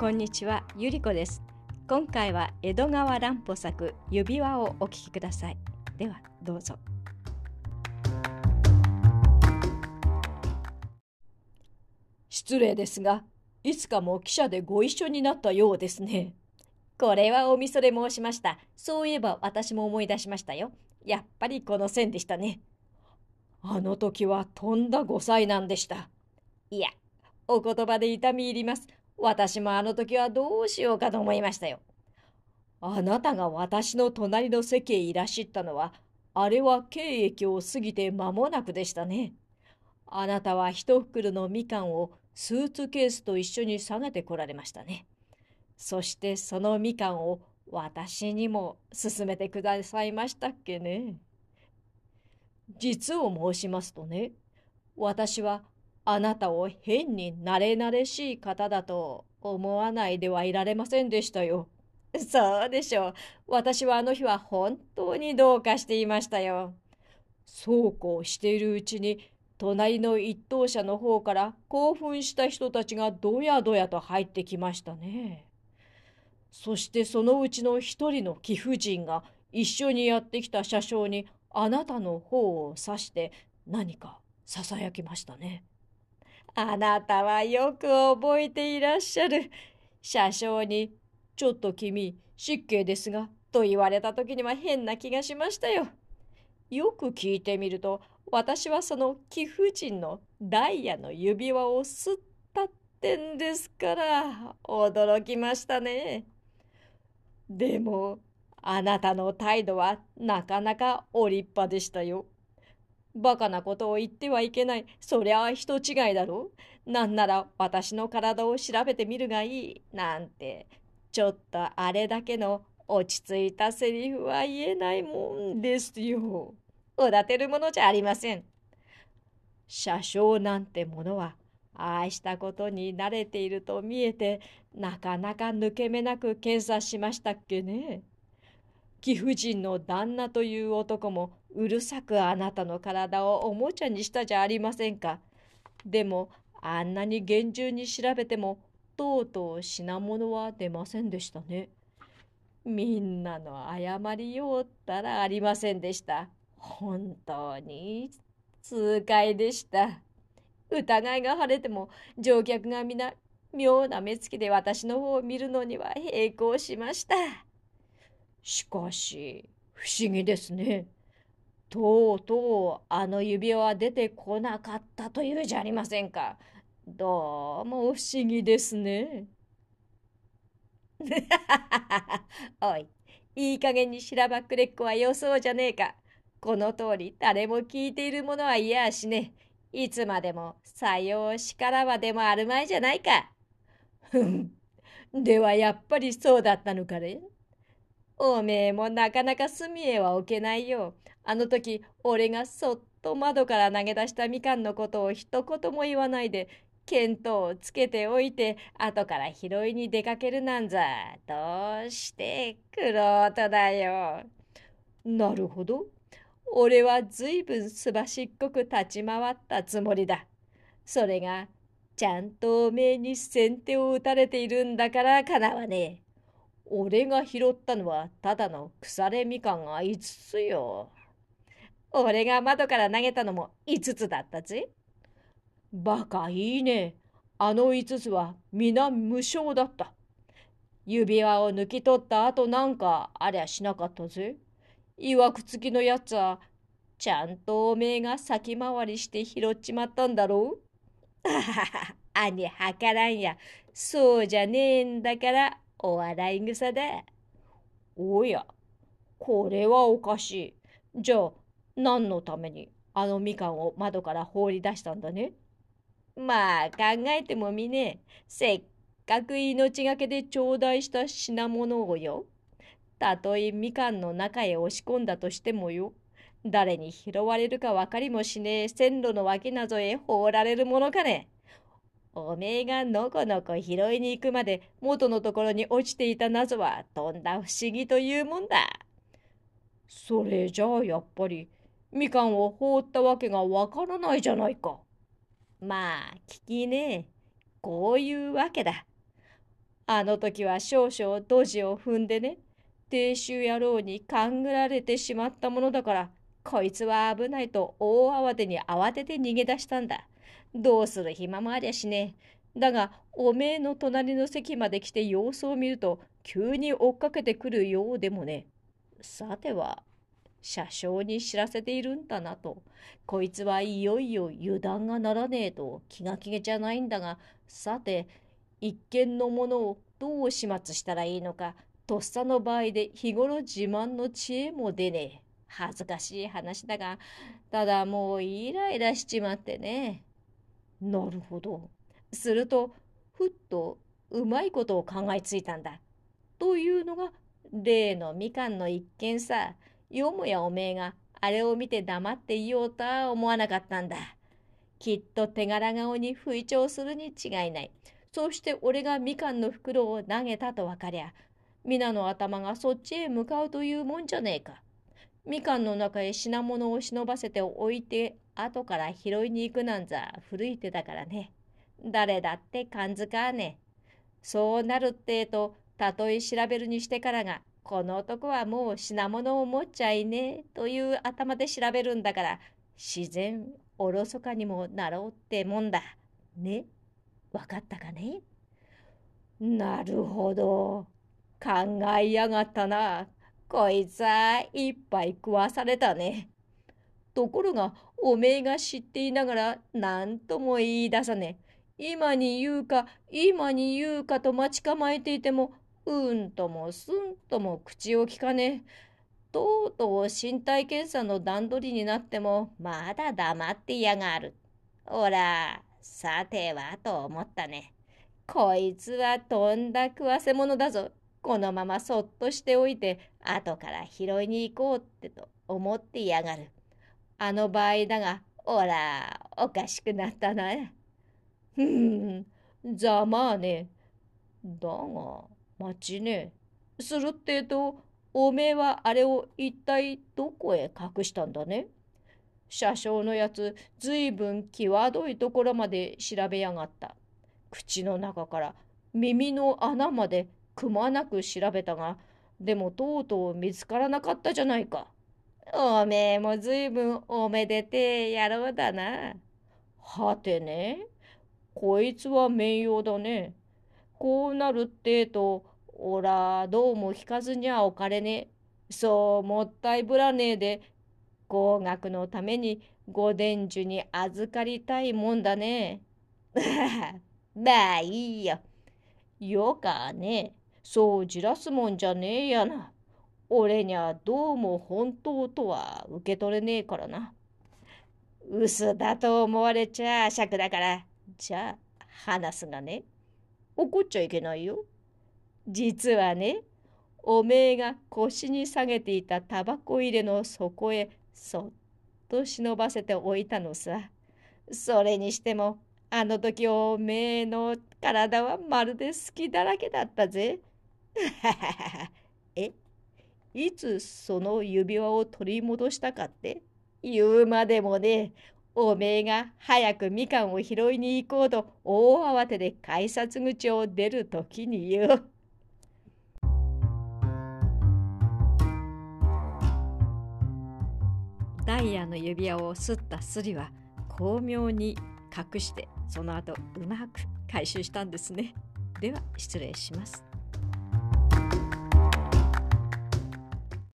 こんにちは、ゆりこです。今回は江戸川乱歩作指輪をお聞きください。ではどうぞ。失礼ですが、いつかも記者でご一緒になったようですね。これはおみそれ申しました。そういえば私も思い出しましたよ。やっぱりこの線でしたね。あの時はとんだご災難でした。いや、お言葉で痛み入ります。私もあの時はどうしようかと思いましたよ。あなたが私の隣の席へいらっしゃったのは、あれは経液を過ぎて間もなくでしたね。あなたは一袋のみかんをスーツケースと一緒に下げてこられましたね。そしてそのみかんを私にも勧めてくださいましたっけね。実を申しますとね、私はあなたを変に慣れ慣れしい方だと思わないではいられませんでしたよ。そうでしょう。私はあの日は本当にどうかしていましたよ。そうこうしているうちに、隣の一等車の方から興奮した人たちがどやどやと入ってきましたね。そしてそのうちの一人の貴婦人が一緒にやってきた車掌にあなたの方を指して何かささやきましたね。あなたはよく覚えていらっしゃる。車掌に、ちょっと君、失敬ですが、と言われた時には変な気がしましたよ。よく聞いてみると、私はその貴婦人のダイヤの指輪を吸ったってんですから、驚きましたね。でも、あなたの態度はなかなかお立派でしたよ。バカなことを言ってはいけない。そりゃあ人違いだろう。なんなら私の体を調べてみるがいい。なんて、ちょっとあれだけの落ち着いたセリフは言えないもんですよ。おだてるものじゃありません。車掌なんてものは、ああしたことに慣れていると見えて、なかなか抜け目なく検査しましたっけね。貴婦人の旦那という男もうるさくあなたの体をおもちゃにしたじゃありませんか。でもあんなに厳重に調べてもとうとう品物は出ませんでしたね。みんなの謝りようったらありませんでした。本当に痛快でした。疑いが晴れても乗客が皆妙な目つきで私の方を見るのには並行しました。しかし、不思議ですね。とうとうあの指輪は出てこなかったというじゃありませんか？どうも不思議ですね。おい、いい加減にしらばっくれっこはよそうじゃねえか。この通り誰も聞いているものは嫌やしね。いつまでもさようしからはでもあるまいじゃないか。ふん。ではやっぱりそうだったのかね。おめえもなかなか隅へは置けないよ。あの時、俺がそっと窓から投げ出したみかんのことを一言も言わないで、見当をつけておいて、後から拾いに出かけるなんざ、どうして苦労とだよ。なるほど。俺はずいぶんすばしっこく立ち回ったつもりだ。それが、ちゃんとおめえに先手を打たれているんだからかなわねえ。俺が拾ったのはただの腐れみかんが5つよ。俺が窓から投げたのも5つだったぜ。バカいいね。あの5つは皆無償だった。指輪を抜き取った後なんかありゃしなかったぜ。いわくつきのやつはちゃんとおめえが先回りして拾っちまったんだろう。あはは、兄はからんや。そうじゃねえんだからお笑い草だ。おや、これはおかしい。じゃあ、何のためにあのみかんを窓から放り出したんだね？まあ考えてもみねせっかく命がけで頂戴した品物をよ。たとえみかんの中へ押し込んだとしてもよ。誰に拾われるか分かりもしねえ線路の脇なぞへ放られるものかね？おめえがのこのこ拾いに行くまで元のところに落ちていた謎はとんだ不思議というもんだ。それじゃあやっぱりみかんを放ったわけがわからないじゃないか。まあ聞きねえ。こういうわけだ。あの時は少々ドジを踏んでね、亭主野郎に勘ぐられてしまったものだから、こいつは危ないと大慌てに慌てて逃げ出したんだ。どうする暇もありゃしねえ。だが、おめえの隣の席まで来て様子を見ると、急に追っかけてくるようでもね。さては、車掌に知らせているんだなと。こいつはいよいよ油断がならねえと気が気げじゃないんだが、さて、一見のものをどう始末したらいいのか、とっさの場合で日頃自慢の知恵も出ねえ。恥ずかしい話だが、ただもうイライラしちまってね。なるほど。すると、ふっとうまいことを考えついたんだ。というのが、例のみかんの一件さ。よもやおめえがあれを見て黙っていようとは思わなかったんだ。きっと手柄顔に吹聴するに違いない。そうして俺がみかんの袋を投げたと分かりゃ、皆の頭がそっちへ向かうというもんじゃねえか。みかんの中へ品物を忍ばせておいて後から拾いに行くなんざ古い手だからね。誰だって感づかねえ。そうなるってえとたとえ調べるにしてからがこの男はもう品物を持っちゃいねえという頭で調べるんだから自然おろそかにもなろうってもんだ。ね？わかったかね？なるほど。考えやがったな。こいつは一杯食わされたね。ところが、おめえが知っていながら何とも言い出さねえ。今に言うか、今に言うかと待ち構えていても、うんともすんとも口をきかねえ。とうとう身体検査の段取りになっても、まだ黙っていやがる。ほら、さてはと思ったね。こいつはとんだ食わせ者だぞ。このままそっとしておいて後から拾いに行こうってと思ってやがる。あの場合だが、おら、おかしくなったな。ふん、ざまあね。だが、待ちね。するってと、おめえはあれを一体どこへ隠したんだね車掌のやつ、ずいぶん際どいところまで調べやがった。口の中から耳の穴までくまなく調べたが、でもとうとう見つからなかったじゃないか。おめえもずいぶんおめでてえ野郎だな。はてね、こいつは名誉だね。こうなるってえと、おらどうも聞かずにはおかれねえ。そうもったいぶらねえで、合学のために御伝授に預かりたいもんだね。まあいいよ。よかね。そうじらすもんじゃねえやな。俺にゃどうも本当とは受け取れねえからな。嘘だと思われちゃ尺だから。じゃあ話すがね。怒っちゃいけないよ。実はね、おめえが腰に下げていたタバコ入れの底へそっと忍ばせておいたのさ。それにしてもあの時おめえの体はまるで好きだらけだったぜ。え？いつその指輪を取り戻したかって？言うまでもねおめえが早くみかんを拾いに行こうと大慌てで改札口を出る時に言う。ダイヤの指輪をすったスリは巧妙に隠してその後うまく回収したんですね。では失礼します。